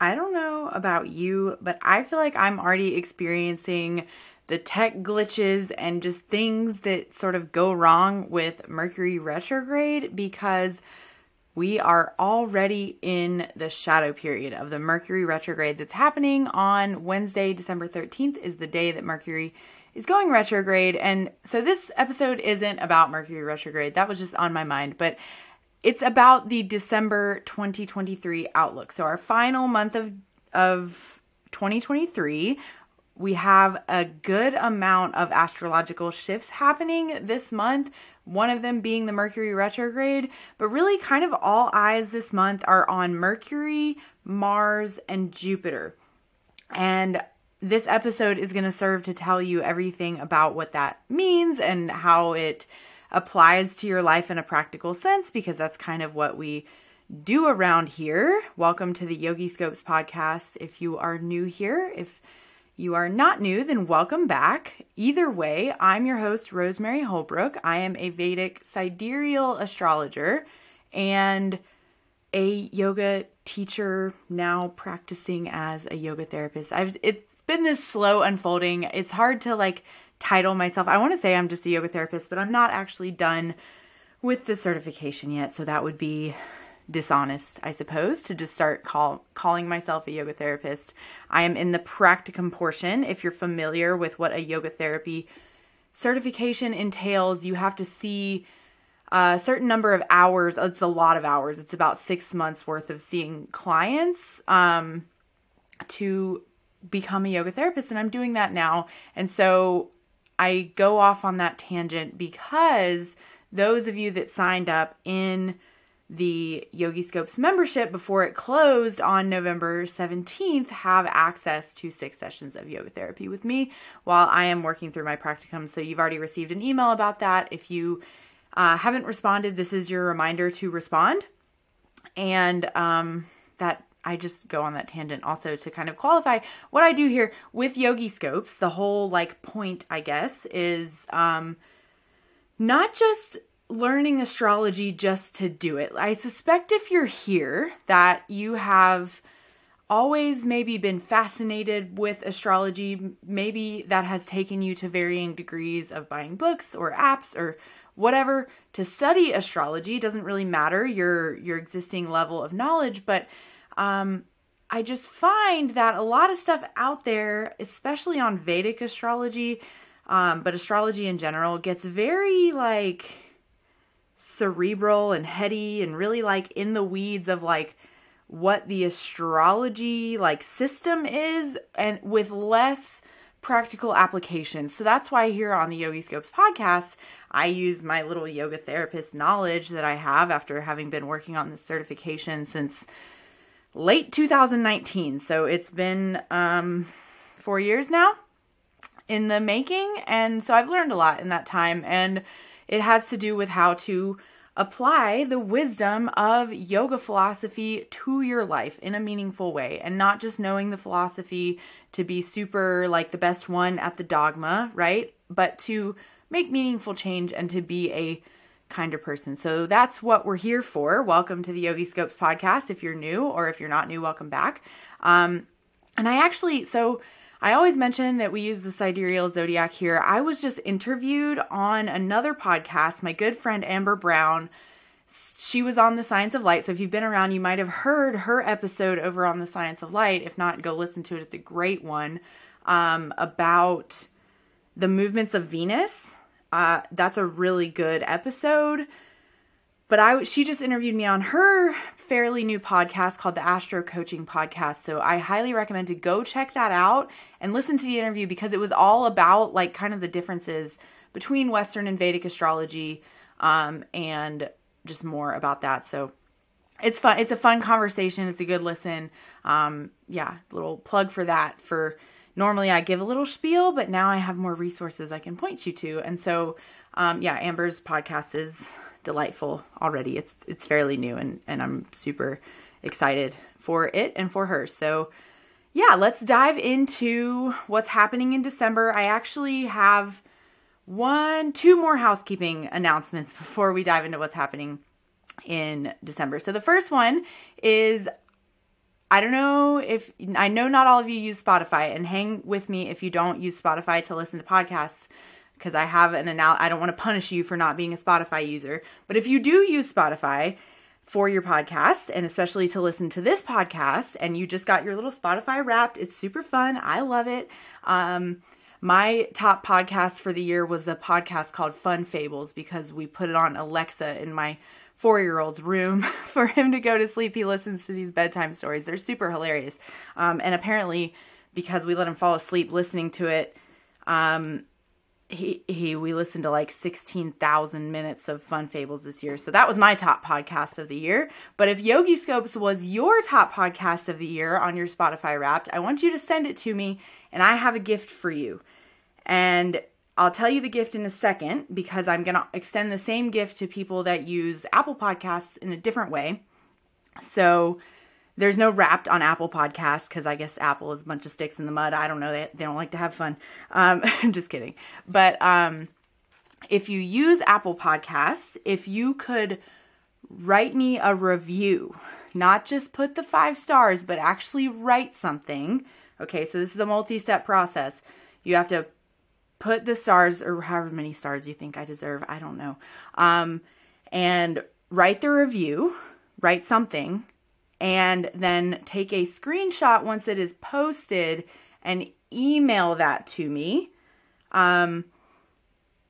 I don't know about you, but I feel like I'm already experiencing the tech glitches and just things that sort of go wrong with Mercury retrograde because we are already in the shadow period of the Mercury retrograde that's happening on Wednesday, December 13th, is the day that Mercury is going retrograde. And so this episode isn't about Mercury retrograde. That was just on my mind, but it's about the December 2023 outlook. So our final month of of 2023, we have a good amount of astrological shifts happening this month. One of them being the Mercury retrograde, but really kind of all eyes this month are on Mercury, Mars, and Jupiter. And this episode is going to serve to tell you everything about what that means and how it applies to your life in a practical sense because that's kind of what we do around here. Welcome to the Yogiscopes podcast. If you are new here, if you are not new, then welcome back. Either way, I'm your host, Rosemary Holbrook. I am a Vedic sidereal astrologer and a yoga teacher, now practicing as a yoga therapist. I've it's been this slow unfolding. It's hard to like title myself. I want to say I'm just a yoga therapist, but I'm not actually done with the certification yet. So that would be dishonest, I suppose, to just start call, calling myself a yoga therapist. I am in the practicum portion. If you're familiar with what a yoga therapy certification entails, you have to see a certain number of hours. It's a lot of hours. It's about six months worth of seeing clients um, to become a yoga therapist. And I'm doing that now. And so I go off on that tangent because those of you that signed up in the Yogiscopes membership before it closed on November 17th have access to six sessions of yoga therapy with me while I am working through my practicum. So you've already received an email about that. If you uh, haven't responded, this is your reminder to respond. And um, that I just go on that tangent also to kind of qualify what I do here with Yogiscopes. The whole like point, I guess, is um, not just learning astrology just to do it. I suspect if you're here that you have always maybe been fascinated with astrology, maybe that has taken you to varying degrees of buying books or apps or whatever to study astrology. It doesn't really matter your your existing level of knowledge, but um I just find that a lot of stuff out there, especially on Vedic astrology, um, but astrology in general, gets very like cerebral and heady and really like in the weeds of like what the astrology like system is and with less practical applications. So that's why here on the Yogiscopes podcast, I use my little yoga therapist knowledge that I have after having been working on this certification since late 2019. So it's been um 4 years now in the making and so I've learned a lot in that time and it has to do with how to apply the wisdom of yoga philosophy to your life in a meaningful way and not just knowing the philosophy to be super like the best one at the dogma, right? But to make meaningful change and to be a kinder person. So that's what we're here for. Welcome to the Yogiscopes podcast. If you're new or if you're not new, welcome back. Um, and I actually, so I always mention that we use the sidereal zodiac here. I was just interviewed on another podcast. My good friend Amber Brown, she was on the Science of Light. So if you've been around, you might have heard her episode over on the Science of Light. If not, go listen to it. It's a great one um, about the movements of Venus. Uh, that's a really good episode. But I she just interviewed me on her fairly new podcast called the Astro Coaching Podcast. So I highly recommend to go check that out and listen to the interview because it was all about like kind of the differences between Western and Vedic astrology um, and just more about that. So it's fun. It's a fun conversation. It's a good listen. Um, yeah, little plug for that. For normally I give a little spiel, but now I have more resources I can point you to. And so, um, yeah, Amber's podcast is delightful already. It's it's fairly new and and I'm super excited for it and for her. So yeah, let's dive into what's happening in December. I actually have one two more housekeeping announcements before we dive into what's happening in December. So the first one is I don't know if I know not all of you use Spotify, and hang with me if you don't use Spotify to listen to podcasts because I have an anal- I don't want to punish you for not being a Spotify user. But if you do use Spotify for your podcast and especially to listen to this podcast and you just got your little Spotify wrapped, it's super fun. I love it. Um, my top podcast for the year was a podcast called Fun Fables because we put it on Alexa in my four year old's room for him to go to sleep. He listens to these bedtime stories. They're super hilarious. Um, and apparently, because we let him fall asleep listening to it, um, he he we listened to like 16,000 minutes of fun fables this year. So that was my top podcast of the year. But if Yogiscopes was your top podcast of the year on your Spotify Wrapped, I want you to send it to me and I have a gift for you. And I'll tell you the gift in a second because I'm going to extend the same gift to people that use Apple Podcasts in a different way. So there's no wrapped on Apple Podcasts because I guess Apple is a bunch of sticks in the mud. I don't know. They, they don't like to have fun. Um, I'm just kidding. But um, if you use Apple Podcasts, if you could write me a review, not just put the five stars, but actually write something. Okay, so this is a multi step process. You have to put the stars or however many stars you think I deserve. I don't know. Um, and write the review, write something, and then take a screenshot once it is posted and email that to me. Um,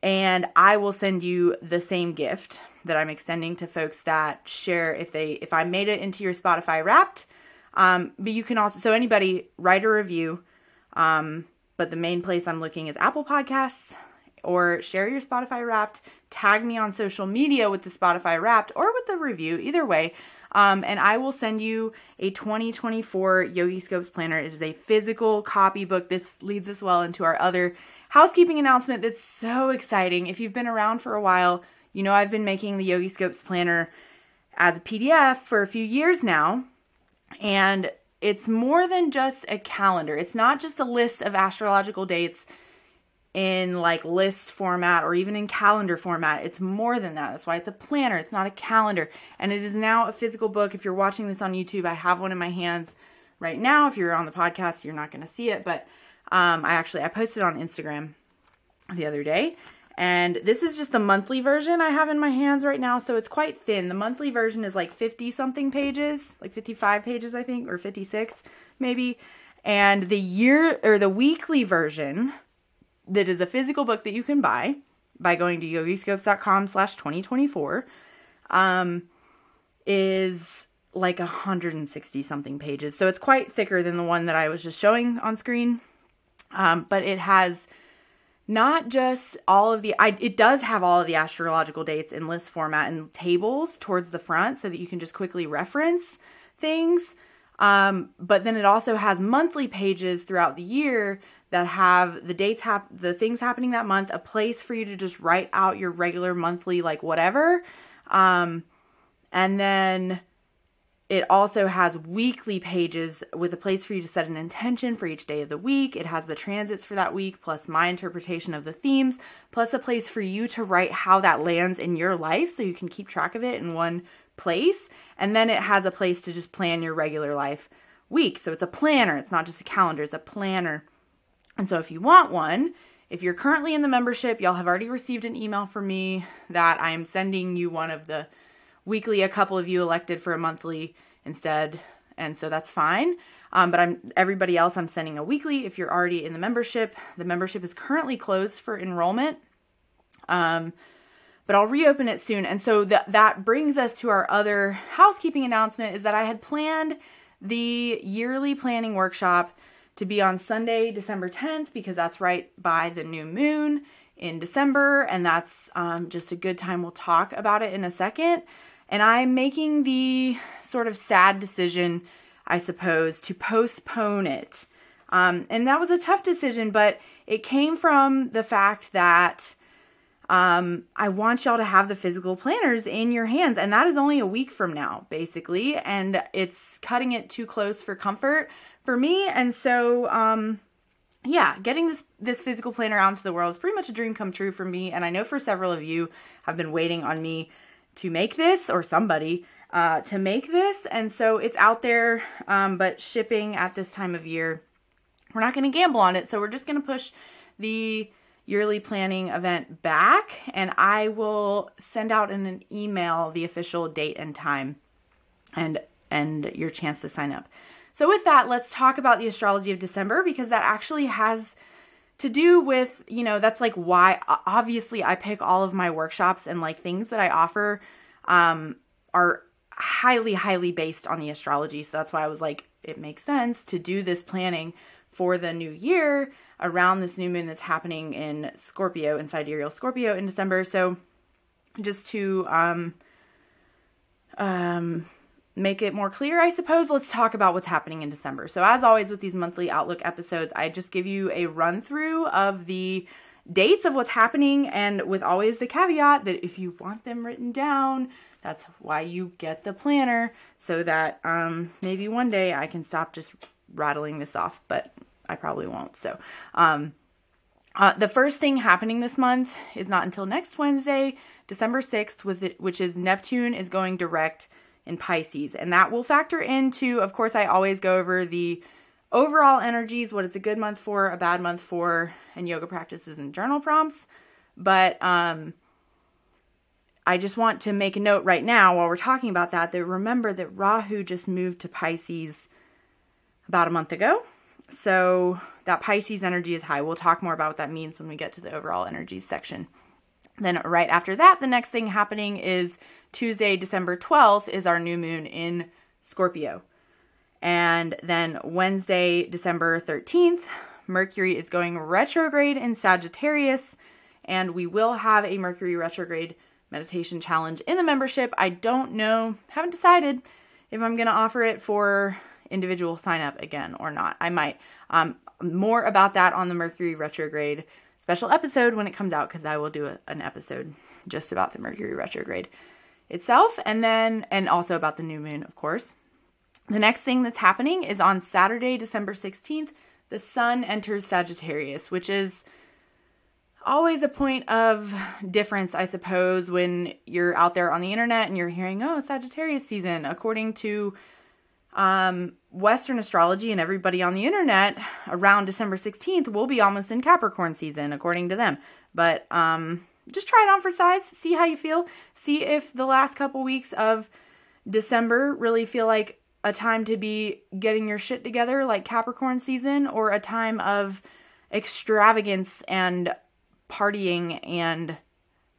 and I will send you the same gift that I'm extending to folks that share if they if I made it into your Spotify Wrapped. Um, but you can also so anybody write a review. Um, but the main place I'm looking is Apple Podcasts or share your Spotify Wrapped. Tag me on social media with the Spotify Wrapped or with the review. Either way. Um, and I will send you a 2024 Yogiscopes planner. It is a physical copy book. This leads us well into our other housekeeping announcement that's so exciting. If you've been around for a while, you know I've been making the Yogiscopes planner as a PDF for a few years now. And it's more than just a calendar. It's not just a list of astrological dates in like list format or even in calendar format. It's more than that. That's why it's a planner. It's not a calendar. And it is now a physical book. If you're watching this on YouTube, I have one in my hands right now. If you're on the podcast, you're not going to see it, but um, I actually I posted on Instagram the other day and this is just the monthly version I have in my hands right now. So it's quite thin. The monthly version is like 50 something pages, like 55 pages, I think, or 56 maybe. And the year or the weekly version that is a physical book that you can buy by going to yogiscopes.com slash 2024 um, is like 160 something pages. So it's quite thicker than the one that I was just showing on screen. Um, but it has not just all of the I, it does have all of the astrological dates in list format and tables towards the front so that you can just quickly reference things. Um, but then it also has monthly pages throughout the year that have the dates hap- the things happening that month a place for you to just write out your regular monthly like whatever. Um, and then it also has weekly pages with a place for you to set an intention for each day of the week. It has the transits for that week, plus my interpretation of the themes, plus a place for you to write how that lands in your life so you can keep track of it in one place. And then it has a place to just plan your regular life week. So it's a planner, it's not just a calendar, it's a planner. And so if you want one, if you're currently in the membership, y'all have already received an email from me that I am sending you one of the weekly a couple of you elected for a monthly instead and so that's fine. Um, but i'm everybody else i'm sending a weekly. If you're already in the membership the membership is currently closed for enrollment. Um, but i'll reopen it soon. And so that that brings us to our other housekeeping announcement is that i had planned the yearly planning workshop to be on sunday december 10th because that's right by the new moon in december. And that's um, just a good time. We'll talk about it in a second and I'm making the sort of sad decision, I suppose, to postpone it. Um, and that was a tough decision, but it came from the fact that um, I want y'all to have the physical planners in your hands. And that is only a week from now, basically. And it's cutting it too close for comfort for me. And so, um, yeah, getting this this physical planner out into the world is pretty much a dream come true for me. And I know for several of you have been waiting on me to make this or somebody uh, to make this. And so it's out there, um, but shipping at this time of year, we're not going to gamble on it. So we're just going to push the yearly planning event back and I will send out in an email the official date and time and and your chance to sign up. So with that, let's talk about the astrology of December because that actually has to do with, you know, that's like why obviously I pick all of my workshops and like things that I offer um are highly highly based on the astrology. So that's why I was like it makes sense to do this planning for the new year around this new moon that's happening in Scorpio, in sidereal Scorpio in December. So just to um, um, make it more clear, I suppose, let's talk about what's happening in December. So, as always with these monthly Outlook episodes, I just give you a run through of the dates of what's happening, and with always the caveat that if you want them written down, that's why you get the planner so that um, maybe one day I can stop just rattling this off. But I probably won't. So, um, uh, the first thing happening this month is not until next Wednesday, December 6th, with it, which is Neptune is going direct in Pisces. And that will factor into, of course, I always go over the overall energies, what it's a good month for, a bad month for, and yoga practices and journal prompts. But um, I just want to make a note right now while we're talking about that that remember that Rahu just moved to Pisces about a month ago. So that Pisces energy is high. We'll talk more about what that means when we get to the overall energies section. Then right after that, the next thing happening is Tuesday, December 12th is our new moon in Scorpio. And then Wednesday, December 13th, Mercury is going retrograde in Sagittarius, and we will have a Mercury retrograde meditation challenge in the membership. I don't know, haven't decided if I'm going to offer it for individual sign up again or not. I might. Um, more about that on the Mercury retrograde special episode when it comes out because I will do a, an episode just about the Mercury retrograde itself and then and also about the new moon, of course. The next thing that's happening is on Saturday, December 16th, the sun enters Sagittarius, which is always a point of difference, I suppose, when you're out there on the internet and you're hearing, oh, Sagittarius season, according to um, Western astrology and everybody on the internet around December 16th will be almost in Capricorn season, according to them. But um, just try it on for size, see how you feel, see if the last couple weeks of December really feel like a time to be getting your shit together, like Capricorn season, or a time of extravagance and partying and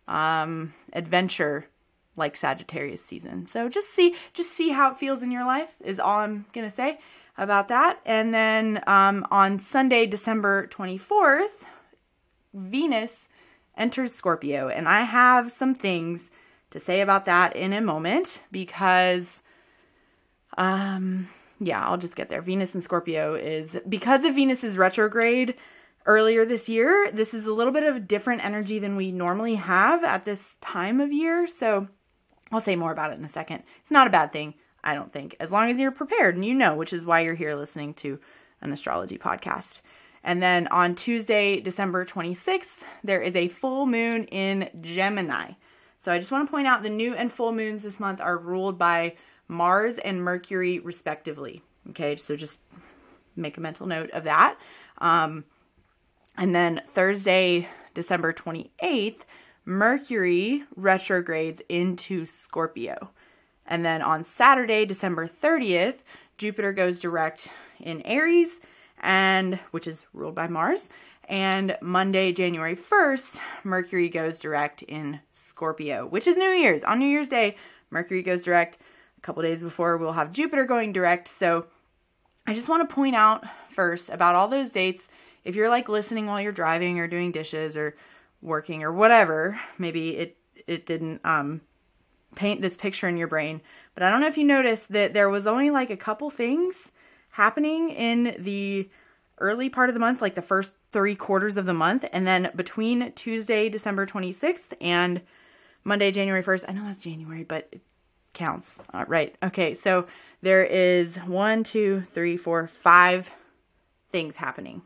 um, adventure like Sagittarius season. So just see just see how it feels in your life is all I'm gonna say about that. And then um, on Sunday, December 24th, Venus enters Scorpio, and I have some things to say about that in a moment because um yeah, I'll just get there. Venus and Scorpio is because of Venus's retrograde earlier this year. This is a little bit of a different energy than we normally have at this time of year. So I'll say more about it in a second. It's not a bad thing, I don't think, as long as you're prepared and you know, which is why you're here listening to an astrology podcast. And then on Tuesday, December 26th, there is a full moon in Gemini. So I just want to point out the new and full moons this month are ruled by Mars and Mercury, respectively. Okay, so just make a mental note of that. Um, and then Thursday, December 28th, Mercury retrogrades into Scorpio. And then on Saturday, December 30th, Jupiter goes direct in Aries and which is ruled by Mars. And Monday, January 1st, Mercury goes direct in Scorpio, which is New Year's. On New Year's Day, Mercury goes direct. A couple days before, we'll have Jupiter going direct. So I just want to point out first about all those dates. If you're like listening while you're driving or doing dishes or working or whatever. Maybe it it didn't um, paint this picture in your brain. But I don't know if you noticed that there was only like a couple things happening in the early part of the month, like the first three quarters of the month, and then between Tuesday, December 26th, and Monday, January 1st. I know that's January, but it counts. Uh, right. Okay. So there is one, two, three, four, five things happening.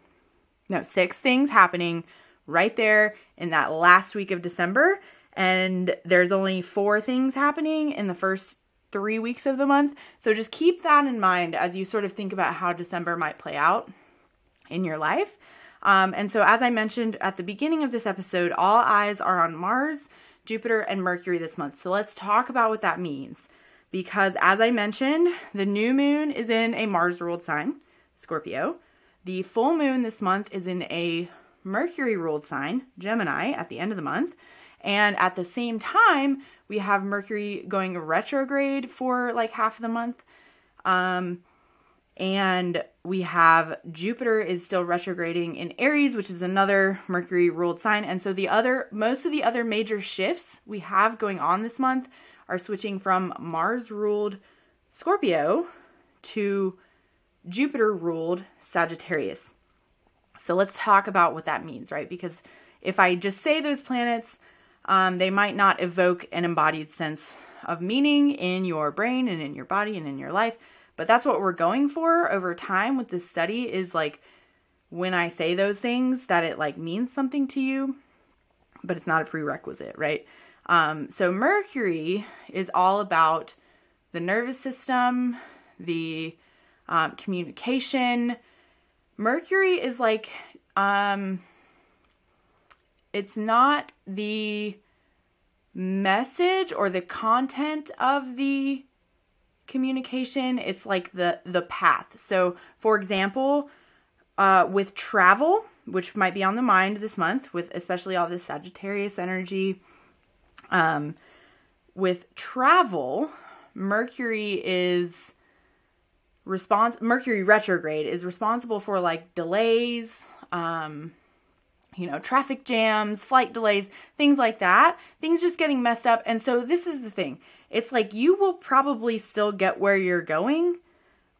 No, six things happening right there in that last week of December. And there's only four things happening in the first three weeks of the month. So just keep that in mind as you sort of think about how December might play out in your life. Um, and so, as I mentioned at the beginning of this episode, all eyes are on Mars, Jupiter, and Mercury this month. So, let's talk about what that means. Because, as I mentioned, the new moon is in a Mars ruled sign, Scorpio. The full moon this month is in a Mercury ruled sign, Gemini, at the end of the month. And at the same time, we have Mercury going retrograde for like half of the month. Um, and we have Jupiter is still retrograding in Aries, which is another Mercury ruled sign. And so the other, most of the other major shifts we have going on this month are switching from Mars ruled Scorpio to Jupiter ruled Sagittarius. So let's talk about what that means, right? Because if I just say those planets, um, they might not evoke an embodied sense of meaning in your brain and in your body and in your life. But that's what we're going for over time with this study is like when I say those things that it like means something to you, but it's not a prerequisite, right? Um, so Mercury is all about the nervous system, the um, communication. Mercury is like um, it's not the message or the content of the communication it's like the the path. So for example uh, with travel which might be on the mind this month with especially all this sagittarius energy um, with travel mercury is response mercury retrograde is responsible for like delays um, you know, traffic jams, flight delays, things like that. Things just getting messed up. And so this is the thing. It's like you will probably still get where you're going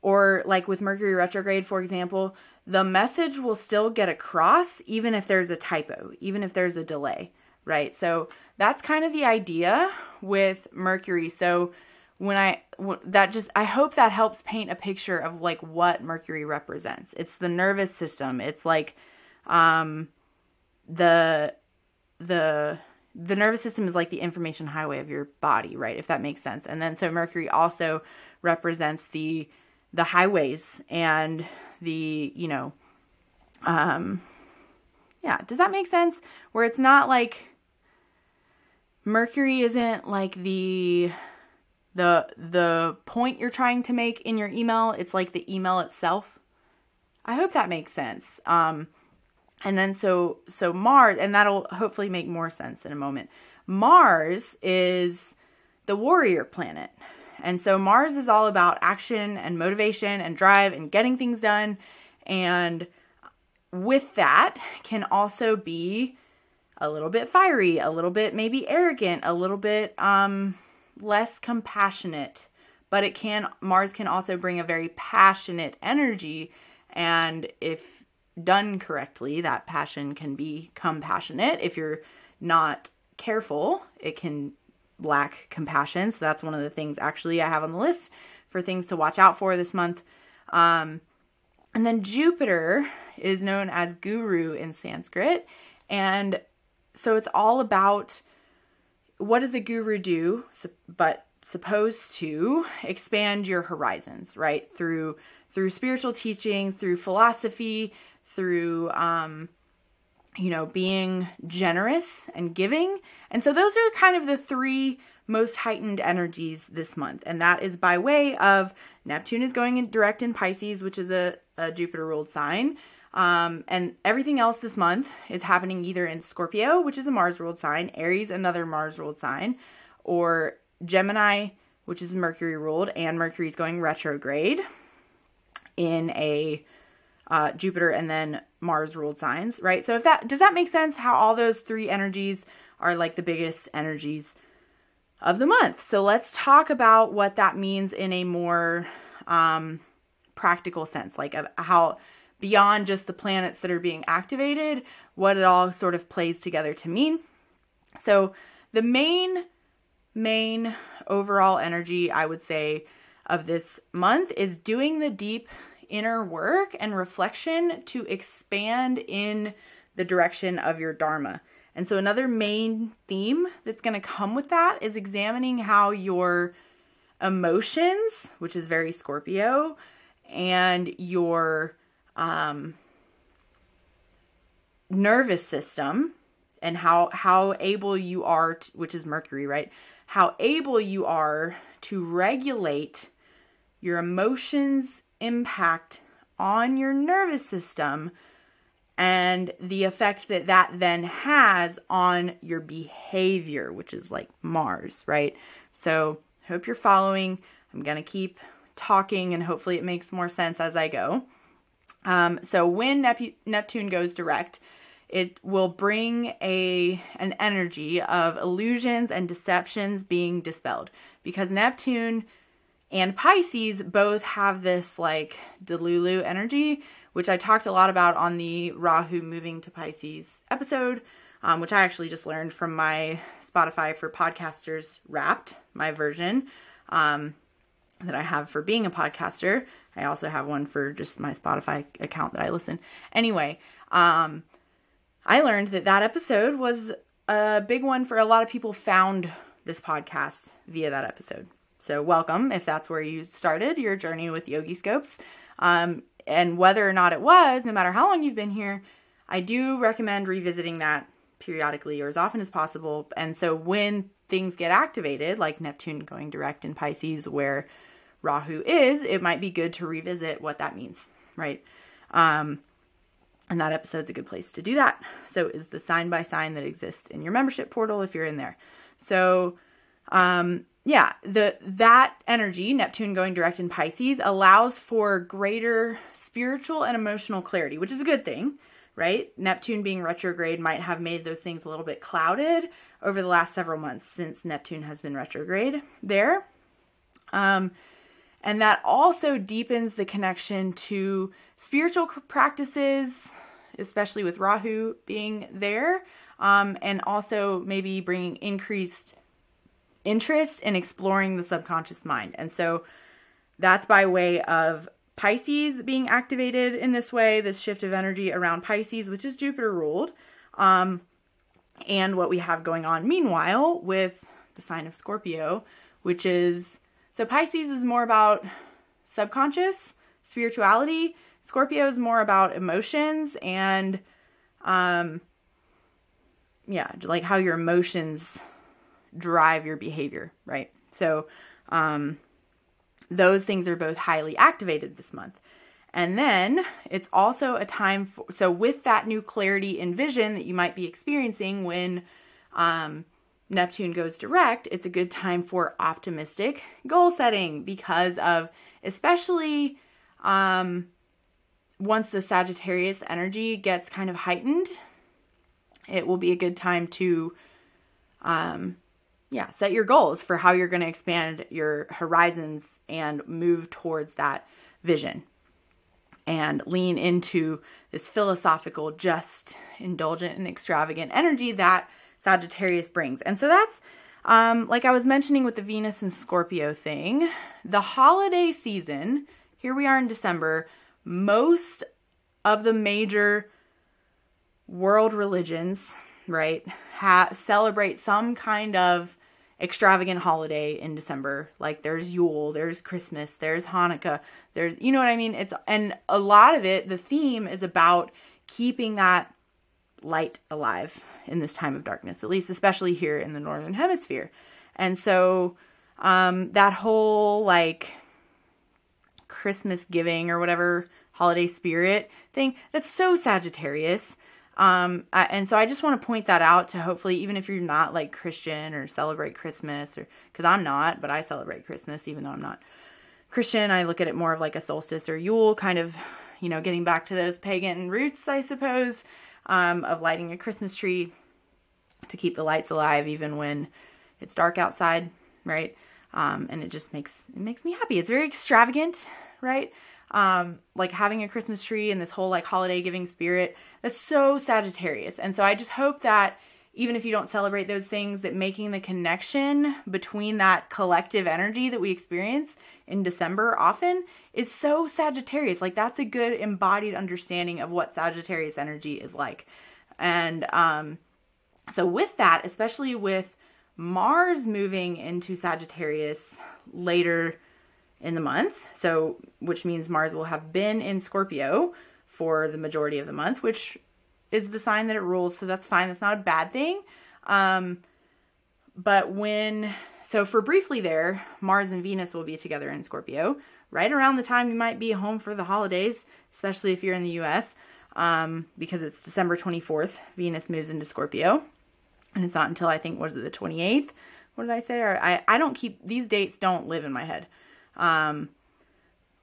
or like with Mercury retrograde for example, the message will still get across even if there's a typo, even if there's a delay, right? So that's kind of the idea with Mercury. So when I that just I hope that helps paint a picture of like what Mercury represents. It's the nervous system. It's like um the the the nervous system is like the information highway of your body, right? If that makes sense. And then so Mercury also represents the the highways and the, you know, um yeah, does that make sense? Where it's not like Mercury isn't like the the the point you're trying to make in your email, it's like the email itself. I hope that makes sense. Um and then so so Mars and that'll hopefully make more sense in a moment. Mars is the warrior planet. And so Mars is all about action and motivation and drive and getting things done and with that can also be a little bit fiery, a little bit maybe arrogant, a little bit um less compassionate. But it can Mars can also bring a very passionate energy and if done correctly, that passion can become passionate. If you're not careful, it can lack compassion. So that's one of the things actually I have on the list for things to watch out for this month. Um, and then Jupiter is known as Guru in Sanskrit. And so it's all about what does a guru do, but supposed to expand your horizons, right? Through through spiritual teachings, through philosophy, through um, you know, being generous and giving. And so those are kind of the three most heightened energies this month. And that is by way of Neptune is going in direct in Pisces, which is a, a Jupiter ruled sign. Um, and everything else this month is happening either in Scorpio, which is a Mars ruled sign, Aries, another Mars ruled sign, or Gemini, which is Mercury ruled, and Mercury is going retrograde in a uh, Jupiter, and then Mars ruled signs, right? So if that does that make sense? How all those three energies are like the biggest energies of the month. So let's talk about what that means in a more um, practical sense, like how beyond just the planets that are being activated, what it all sort of plays together to mean. So the main main overall energy I would say of this month is doing the deep inner work and reflection to expand in the direction of your Dharma. And so, another main theme that's going to come with that is examining how your emotions, which is very Scorpio, and your um, nervous system and how how able you are to, which is mercury right how able you are to regulate your emotions impact on your nervous system and the effect that that then has on your behavior which is like mars right? So hope you're following. I'm going to keep talking and hopefully it makes more sense as i go. Um, so when Nep- neptune goes direct it will bring a an energy of illusions and deceptions being dispelled because Neptune and Pisces both have this like Delulu energy, which I talked a lot about on the Rahu moving to Pisces episode, um, which I actually just learned from my Spotify for podcasters Wrapped, my version um, that I have for being a podcaster. I also have one for just my Spotify account that I listen. Anyway, um, I learned that that episode was a big one for a lot of people found this podcast via that episode. So welcome if that's where you started your journey with Yogiscopes. Um, and whether or not it was, no matter how long you've been here, I do recommend revisiting that periodically or as often as possible. And so when things get activated, like Neptune going direct in Pisces, where Rahu is, it might be good to revisit what that means, right? Um, and that episode's a good place to do that. So is the sign by sign that exists in your membership portal if you're in there. So um yeah, the that energy, Neptune going direct in Pisces, allows for greater spiritual and emotional clarity, which is a good thing, right? Neptune being retrograde might have made those things a little bit clouded over the last several months since Neptune has been retrograde there. Um, and that also deepens the connection to spiritual practices, especially with Rahu being there, um, and also maybe bringing increased interest in exploring the subconscious mind. And so that's by way of Pisces being activated in this way, this shift of energy around Pisces, which is Jupiter ruled, um, and what we have going on meanwhile with the sign of Scorpio, which is so Pisces is more about subconscious spirituality. Scorpio is more about emotions and um yeah, like how your emotions drive your behavior, right? So um those things are both highly activated this month. And then it's also a time for, so with that new clarity and vision that you might be experiencing when um Neptune goes direct, it's a good time for optimistic goal setting because of especially um, once the Sagittarius energy gets kind of heightened, it will be a good time to um, yeah, set your goals for how you're going to expand your horizons and move towards that vision. And lean into this philosophical, just indulgent and extravagant energy that Sagittarius brings. And so that's um, like I was mentioning with the Venus and Scorpio thing, the holiday season, here we are in December, most of the major world religions, right, ha- celebrate some kind of extravagant holiday in December. Like there's Yule, there's Christmas, there's Hanukkah, there's, you know what I mean? It's, and a lot of it, the theme is about keeping that light alive in this time of darkness, at least especially here in the northern hemisphere. And so um, that whole like Christmas giving or whatever holiday spirit thing, that's so Sagittarius. Um, and so I just want to point that out to hopefully, even if you're not like Christian or celebrate Christmas, or because I'm not, but I celebrate Christmas even though I'm not Christian. I look at it more of like a solstice or Yule, kind of, you know, getting back to those pagan roots, I suppose um, of lighting a Christmas tree to keep the lights alive even when it's dark outside, right? Um, and it just makes it makes me happy. It's very extravagant, right? Um, like having a Christmas tree and this whole like holiday giving spirit. That's so Sagittarius. And so I just hope that even if you don't celebrate those things, that making the connection between that collective energy that we experience in December often is so Sagittarius. Like that's a good embodied understanding of what Sagittarius energy is like. And um, so with that, especially with Mars moving into Sagittarius later in the month. So, which means Mars will have been in Scorpio for the majority of the month, which is the sign that it rules. So that's fine. That's not a bad thing. Um, but when, so for briefly there, Mars and Venus will be together in Scorpio right around the time you might be home for the holidays, especially if you're in the US, um, because it's December 24th. Venus moves into Scorpio. And it's not until I think, what is it, the 28th? What did I say? Or I, I don't keep, these dates don't live in my head. Um,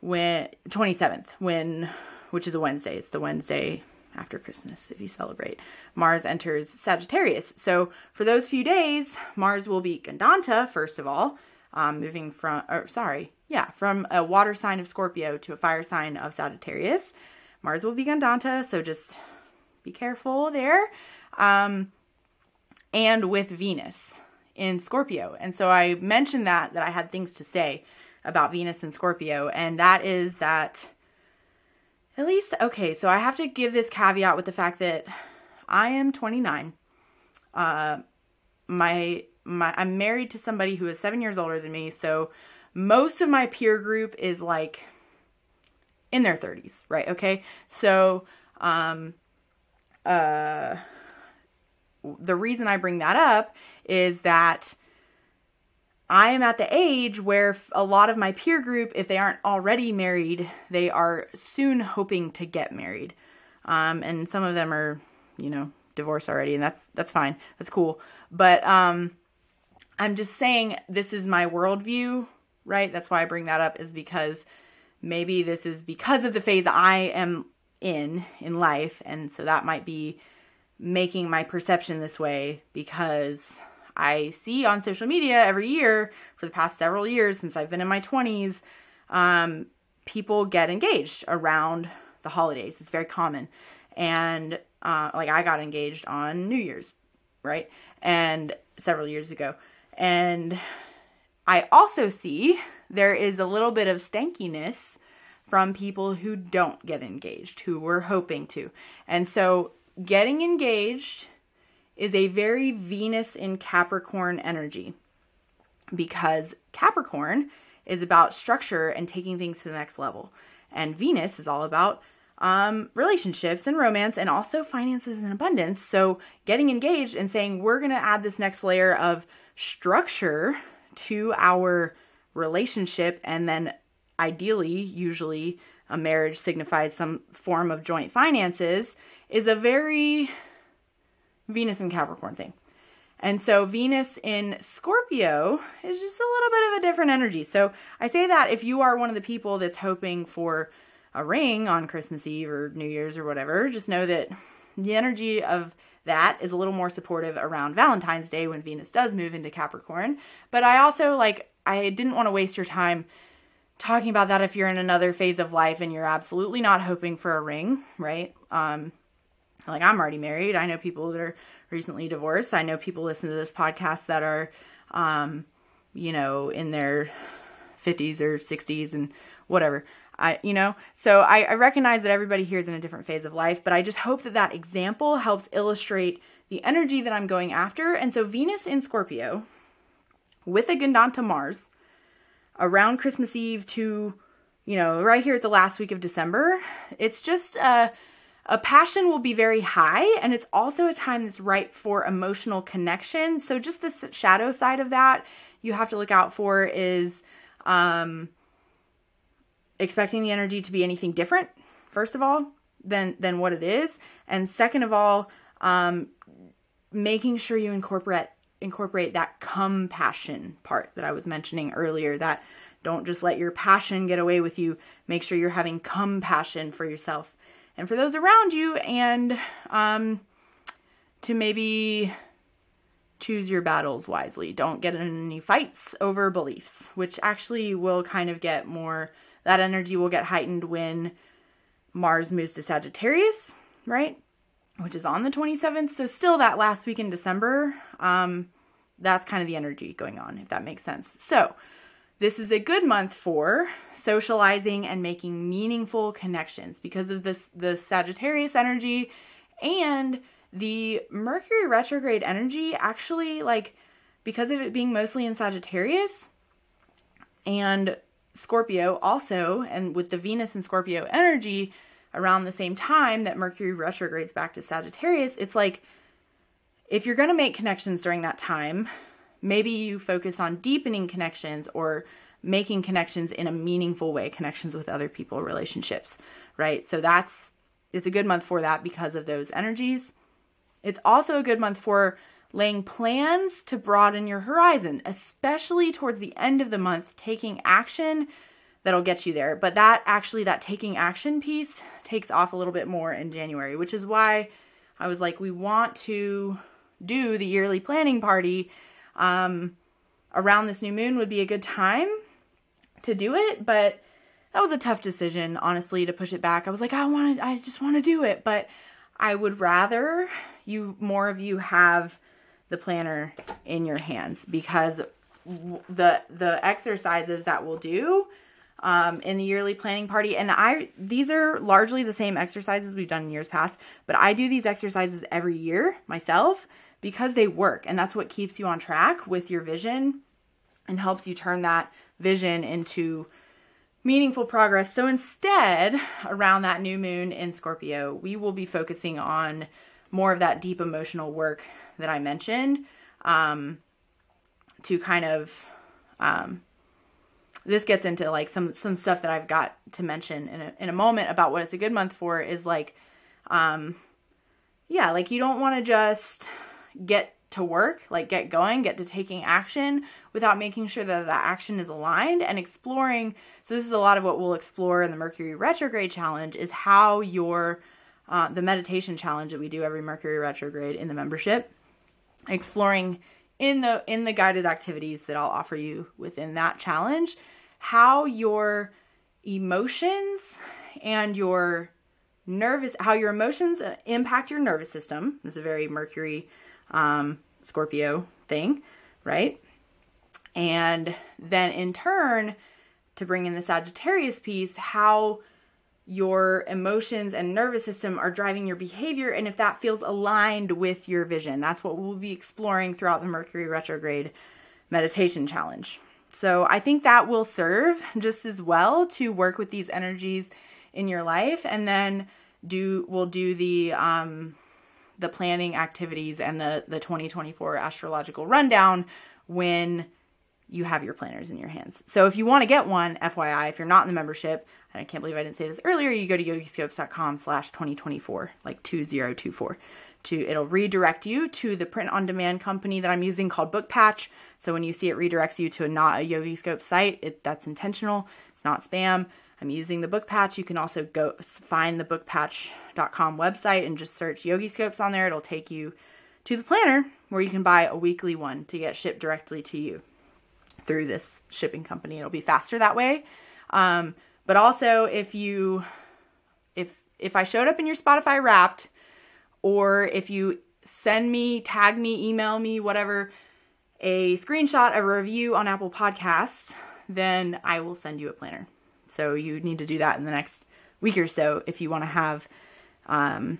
when, 27th, when, which is a Wednesday. It's the Wednesday after Christmas if you celebrate. Mars enters Sagittarius. So for those few days, Mars will be Gandanta, first of all, um, moving from, or sorry, yeah, from a water sign of Scorpio to a fire sign of Sagittarius. Mars will be Gandanta, so just be careful there. Um, and with Venus in Scorpio. And so I mentioned that, that I had things to say about Venus and Scorpio, and that is that at least, okay, so I have to give this caveat with the fact that I am 29. Uh, my my I'm married to somebody who is 7 years older than me, so most of my peer group is like in their 30s, right? Okay? So um uh the reason I bring that up is that I am at the age where a lot of my peer group, if they aren't already married, they are soon hoping to get married. Um, and some of them are, you know, divorced already, and that's that's fine. That's cool. But um, I'm just saying this is my worldview, right? That's why I bring that up, is because maybe this is because of the phase I am in in life, and so that might be making my perception this way because I see on social media every year for the past several years since I've been in my 20s, um, people get engaged around the holidays. It's very common. And uh, like I got engaged on New Year's, right? And several years ago. And I also see there is a little bit of stankiness from people who don't get engaged, who were hoping to. And so getting engaged is a very Venus in Capricorn energy because Capricorn is about structure and taking things to the next level. And Venus is all about um, relationships and romance and also finances and abundance. So, getting engaged and saying, we're going to add this next layer of structure to our relationship, and then ideally, usually, a marriage signifies some form of joint finances, is a very Venus and Capricorn thing. And so Venus in Scorpio is just a little bit of a different energy. So I say that if you are one of the people that's hoping for a ring on Christmas Eve or New Year's or whatever, just know that the energy of that is a little more supportive around Valentine's Day when Venus does move into Capricorn. But I also like I didn't want to waste your time talking about that if you're in another phase of life and you're absolutely not hoping for a ring, right? Um like I'm already married. I know people that are recently divorced. I know people listen to this podcast that are, um, you know, in their 50s or 60s and whatever. I, you know, so I, I recognize that everybody here is in a different phase of life, but I just hope that that example helps illustrate the energy that I'm going after. And so Venus in Scorpio with a Gandanta Mars around Christmas Eve to, you know, right here at the last week of December, it's just, uh, a passion will be very high, and it's also a time that's ripe for emotional connection. So, just the shadow side of that you have to look out for is um, expecting the energy to be anything different, first of all, than, than what it is. And second of all, um, making sure you incorporate incorporate that compassion part that I was mentioning earlier that don't just let your passion get away with you. Make sure you're having compassion for yourself and for those around you and um, to maybe choose your battles wisely. Don't get in any fights over beliefs, which actually will kind of get more, that energy will get heightened when Mars moves to Sagittarius, right? Which is on the 27th. So, still that last week in December. Um, that's kind of the energy going on, if that makes sense. So, this is a good month for socializing and making meaningful connections because of this the Sagittarius energy and the Mercury retrograde energy. Actually like because of it being mostly in Sagittarius and Scorpio also, and with the Venus and Scorpio energy around the same time that Mercury retrogrades back to Sagittarius, it's like if you're going to make connections during that time, maybe you focus on deepening connections or making connections in a meaningful way, connections with other people, relationships, right? So that's it's a good month for that because of those energies. It's also a good month for laying plans to broaden your horizon, especially towards the end of the month, taking action that'll get you there. But that actually, that taking action piece takes off a little bit more in January, which is why I was like, we want to do the yearly planning party um, around this new moon would be a good time to do it, but that was a tough decision, honestly, to push it back. I was like, I want to, I just want to do it, but I would rather you, more of you have the planner in your hands because the the exercises that we'll do um, in the yearly planning party and i these are largely the same exercises we've done in years past but i do these exercises every year myself because they work and that's what keeps you on track with your vision and helps you turn that vision into meaningful progress. So instead around that new moon in scorpio we will be focusing on more of that deep emotional work that I mentioned um, to kind of um, this gets into like some some stuff that I've got to mention in a, in a moment about what it's a good month for is like um yeah like you don't want to just get to work like get going get to taking action without making sure that that action is aligned and exploring. So this is a lot of what we'll explore in the mercury retrograde challenge is how your uh, the meditation challenge that we do every mercury retrograde in the membership exploring in the in the guided activities that I'll offer you within that challenge how your emotions and your nervous how your emotions impact your nervous system. This is a very mercury um, scorpio thing right and then in turn to bring in the sagittarius piece how your emotions and nervous system are driving your behavior and if that feels aligned with your vision. That's what we'll be exploring throughout the Mercury retrograde meditation challenge. So I think that will serve just as well to work with these energies in your life and then do we'll do the um the planning activities and the the 2024 astrological rundown when you have your planners in your hands. So if you want to get one, FYI, if you're not in the membership, and I can't believe I didn't say this earlier, you go to yogiscopes.com slash 2024, like 2024. To, it'll redirect you to the print on demand company that I'm using called Bookpatch. So when you see it redirects you to a not a Yogiscope site, it, that's intentional. It's not spam. I'm using the book patch. You can also go find the bookpatch.com website and just search Yogiscopes on there. It'll take you to the planner where you can buy a weekly one to get shipped directly to you through this shipping company. It'll be faster that way. Um, but also if you if if I showed up in your Spotify wrapped or if you send me, tag me, email me, whatever, a screenshot a review on Apple Podcasts, then I will send you a planner. So you need to do that in the next week or so if you want to have um,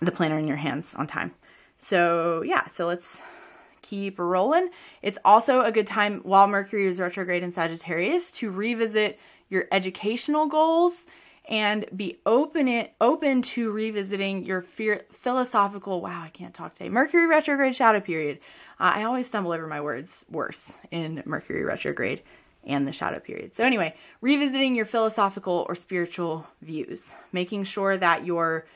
the planner in your hands on time. So yeah, so let's keep rolling. It's also a good time while Mercury is retrograde in Sagittarius to revisit your educational goals and be open it open to revisiting your fear, philosophical wow i can't talk today mercury retrograde shadow period uh, i always stumble over my words worse in mercury retrograde and the shadow period so anyway revisiting your philosophical or spiritual views making sure that your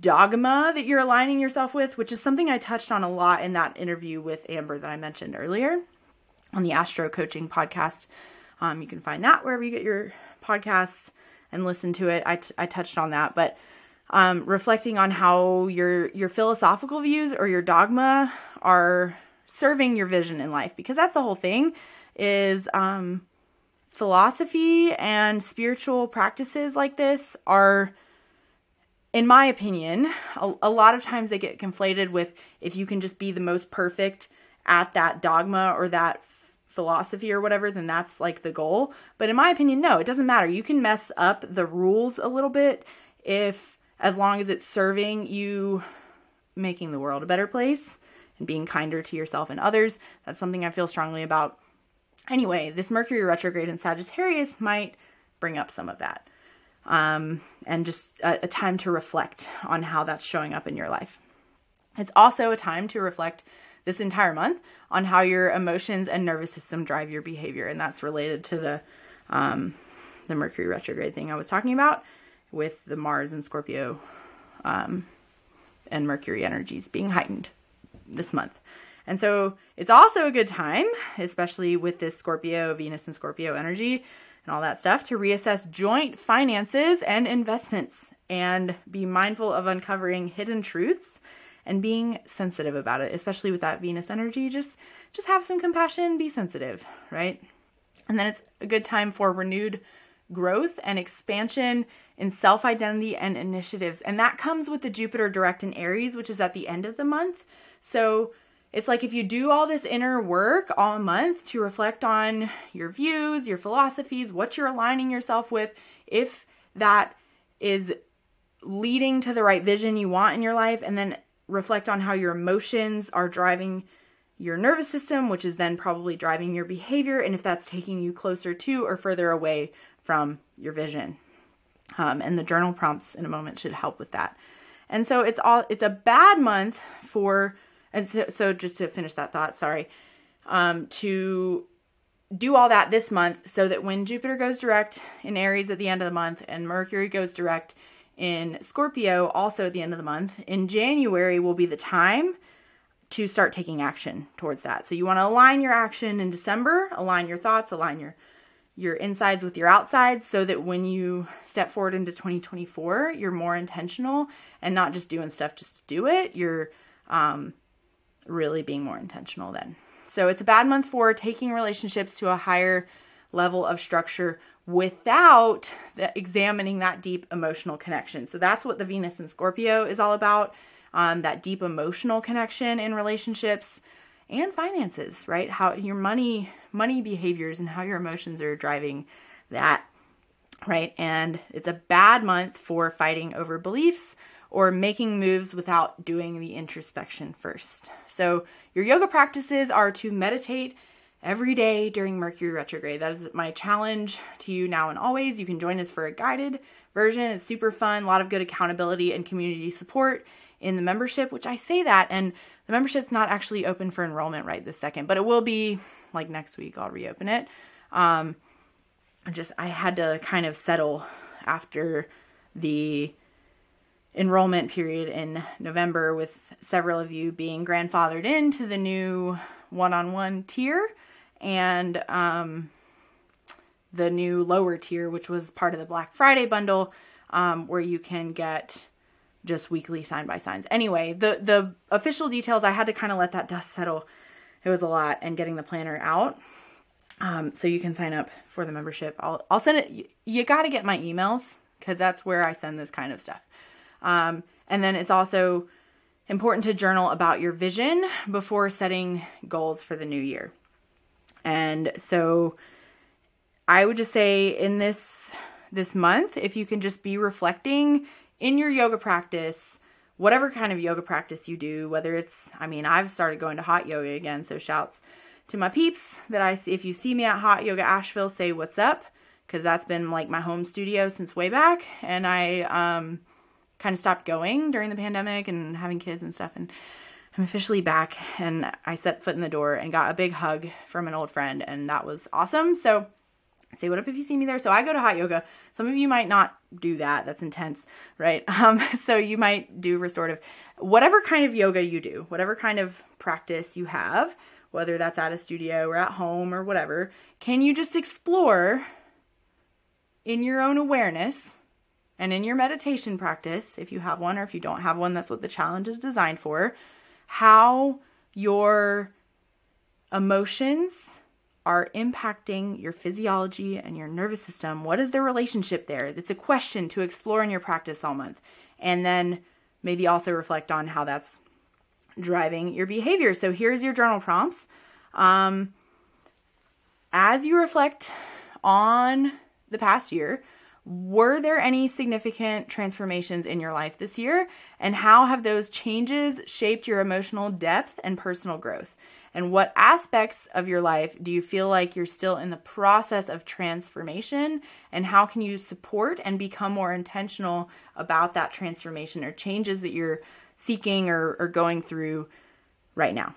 dogma that you're aligning yourself with which is something i touched on a lot in that interview with amber that i mentioned earlier on the astro coaching podcast um, you can find that wherever you get your podcasts and listen to it. I, t- I touched on that, but um, reflecting on how your your philosophical views or your dogma are serving your vision in life, because that's the whole thing. Is um, philosophy and spiritual practices like this are in my opinion, a, a, lot of times they get conflated with if you can just be the most perfect at that dogma or that philosophy or whatever, then that's like the goal. But in my opinion, no, it doesn't matter. You can mess up the rules a little bit if, as long as it's serving you making the world a better place and being kinder to yourself and others. That's something I feel strongly about. Anyway, this Mercury retrograde in Sagittarius might bring up some of that. Um, and just a, a time to reflect on how that's showing up in your life. It's also a time to reflect this entire month on how your emotions and nervous system drive your behavior, and that's related to the um, the Mercury retrograde thing I was talking about with the Mars and Scorpio um, and Mercury energies being heightened this month. And so it's also a good time, especially with this Scorpio, Venus and Scorpio energy and all that stuff, to reassess joint finances and investments and be mindful of uncovering hidden truths and being sensitive about it, especially with that Venus energy. Just just have some compassion, be sensitive, right? And then it's a good time for renewed growth and expansion in self identity and initiatives. And that comes with the Jupiter direct in Aries, which is at the end of the month. So it's like if you do all this inner work all month to reflect on your views, your philosophies, what you're aligning yourself with, if that is leading to the right vision you want in your life, and then reflect on how your emotions are driving your nervous system, which is then probably driving your behavior, and if that's taking you closer to or further away from your vision. Um, and the journal prompts in a moment should help with that. And so it's all it's a bad month for and so, so just to finish that thought, sorry, um, to do all that this month so that when Jupiter goes direct in Aries at the end of the month and Mercury goes direct in Scorpio also at the end of the month, in January will be the time to start taking action towards that. So you want to align your action in December, align your thoughts, align your your insides with your outsides so that when you step forward into 2024, you're more intentional and not just doing stuff just to do it. You're um, really being more intentional then. So it's a bad month for taking relationships to a higher level of structure without the, examining that deep emotional connection. So that's what the Venus and Scorpio is all about um, that deep emotional connection in relationships and finances, right? How your money money behaviors and how your emotions are driving that, right? And it's a bad month for fighting over beliefs or making moves without doing the introspection first. So, your yoga practices are to meditate every day during Mercury retrograde. That is my challenge to you now and always. You can join us for a guided version. It's super fun, a lot of good accountability and community support in the membership, which I say that, and the membership's not actually open for enrollment right this second, but it will be like next week. I'll reopen it. Um, I just I had to kind of settle after the enrollment period in November with several of you being grandfathered into the new one-on-one tier and um, the new lower tier, which was part of the Black Friday bundle, um, where you can get just weekly sign by signs. Anyway, the the official details I had to kind of let that dust settle. It was a lot, and getting the planner out. Um, so you can sign up for the membership. I'll I'll send it. You, you got to get my emails because that's where I send this kind of stuff. Um, and then it's also important to journal about your vision before setting goals for the new year. And so I would just say in this this month if you can just be reflecting in your yoga practice, whatever kind of yoga practice you do, whether it's, I mean, I've started going to hot yoga again, so shouts to my peeps that I see. If you see me at Hot Yoga Asheville, say what's up, because that's been like my home studio since way back. And I um, kind of stopped going during the pandemic and having kids and stuff. And I'm officially back, and I set foot in the door and got a big hug from an old friend, and that was awesome. So, say what up if you see me there. So I go to hot yoga. Some of you might not do that. That's intense, right? Um, so you might do restorative, whatever kind of yoga you do, whatever kind of practice you have, whether that's at a studio or at home or whatever. Can you just explore in your own awareness and in your meditation practice, if you have one or if you don't have one, that's what the challenge is designed for, how your emotions are impacting your physiology and your nervous system. What is the relationship there? It's a question to explore in your practice all month. And then maybe also reflect on how that's driving your behavior. So here's your journal prompts. Um, as you reflect on the past year, were there any significant transformations in your life this year? And how have those changes shaped your emotional depth and personal growth? And what aspects of your life do you feel like you're still in the process of transformation? And how can you support and become more intentional about that transformation or changes that you're seeking or, or going through right now?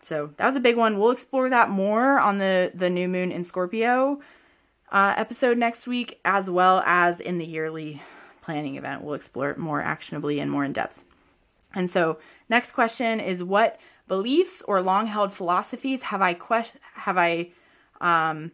So that was a big one. We'll explore that more on the, the new moon in Scorpio uh, episode next week, as well as in the yearly planning event. We'll explore it more actionably and more in depth. And so, next question is what beliefs or long held philosophies have I have I um,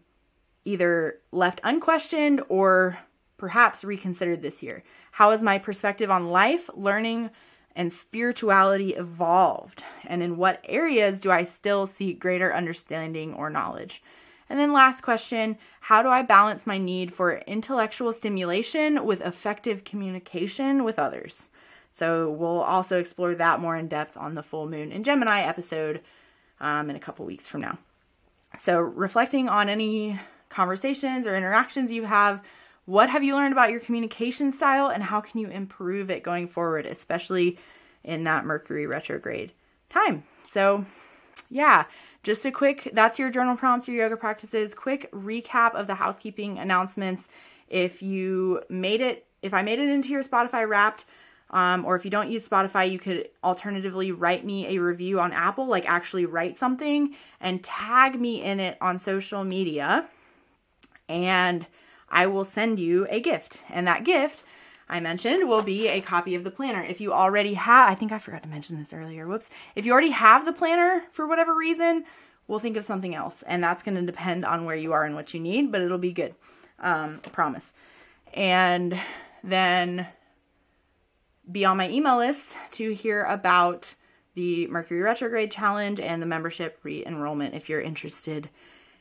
either left unquestioned or perhaps reconsidered this year? How has my perspective on life, learning, and spirituality evolved? And in what areas do I still seek greater understanding or knowledge? And then, last question How do I balance my need for intellectual stimulation with effective communication with others? So, we'll also explore that more in depth on the full moon in Gemini episode um, in a couple weeks from now. So, reflecting on any conversations or interactions you have, what have you learned about your communication style and how can you improve it going forward, especially in that Mercury retrograde time? So, yeah, just a quick, that's your journal prompts, your yoga practices. Quick recap of the housekeeping announcements. If you made it, if I made it into your Spotify wrapped, um, or if you don't use Spotify, you could alternatively write me a review on Apple, like actually write something and tag me in it on social media. And I will send you a gift. And that gift I mentioned will be a copy of the planner. If you already have, I think I forgot to mention this earlier. Whoops. If you already have the planner for whatever reason, we'll think of something else. And that's going to depend on where you are and what you need, but it'll be good. Um, I promise. And then be on my email list to hear about the Mercury Retrograde Challenge and the membership re enrollment if you're interested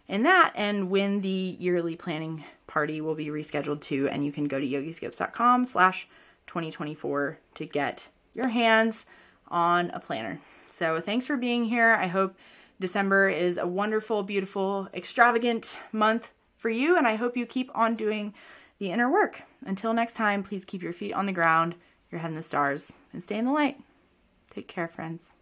in that and when the yearly planning party will be rescheduled too and you can go to yogiscopes.com slash 2024 to get your hands on a planner. So thanks for being here. I hope december is a wonderful beautiful extravagant month for you and i hope you keep on doing the inner work. Until next time please keep your feet on the ground your head in the stars and stay in the light. Take care friends